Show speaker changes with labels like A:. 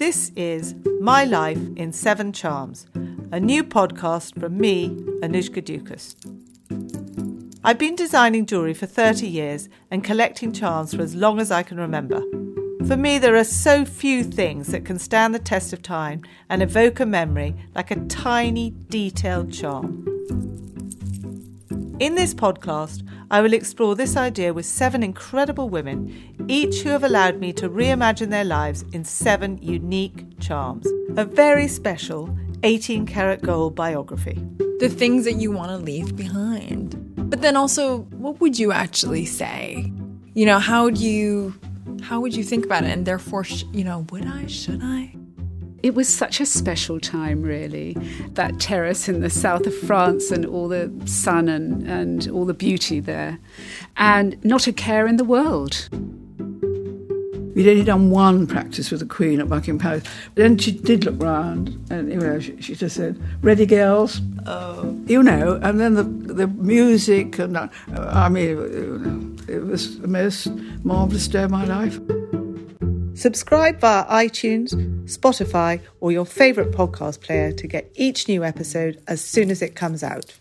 A: This is My Life in Seven Charms, a new podcast from me, Annoushka Ducas. I've been designing jewellery for 30 years and collecting charms for as long as I can remember. For me, there are so few things that can stand the test of time and evoke a memory like a tiny, detailed charm. In this podcast, I will explore this idea with seven incredible women, each who have allowed me to reimagine their lives in seven unique charms. A very special 18 karat gold biography.
B: The things that you want to leave behind. But then also, what would you actually say? You know, how do you how would you think about it? And therefore, you know, would I? Should I?
C: It was such a special time, really. That terrace in the south of France and all the sun and, and all the beauty there. And not a care in the world.
D: We'd only done one practice with the Queen at Buckingham Palace. But then she did look round and, you know, she, she just said, Ready, girls? Oh. You know, and then the, the music, and uh, I mean, it was the most marvellous day of my life.
A: Subscribe via iTunes, Spotify, or your favourite podcast player to get each new episode as soon as it comes out.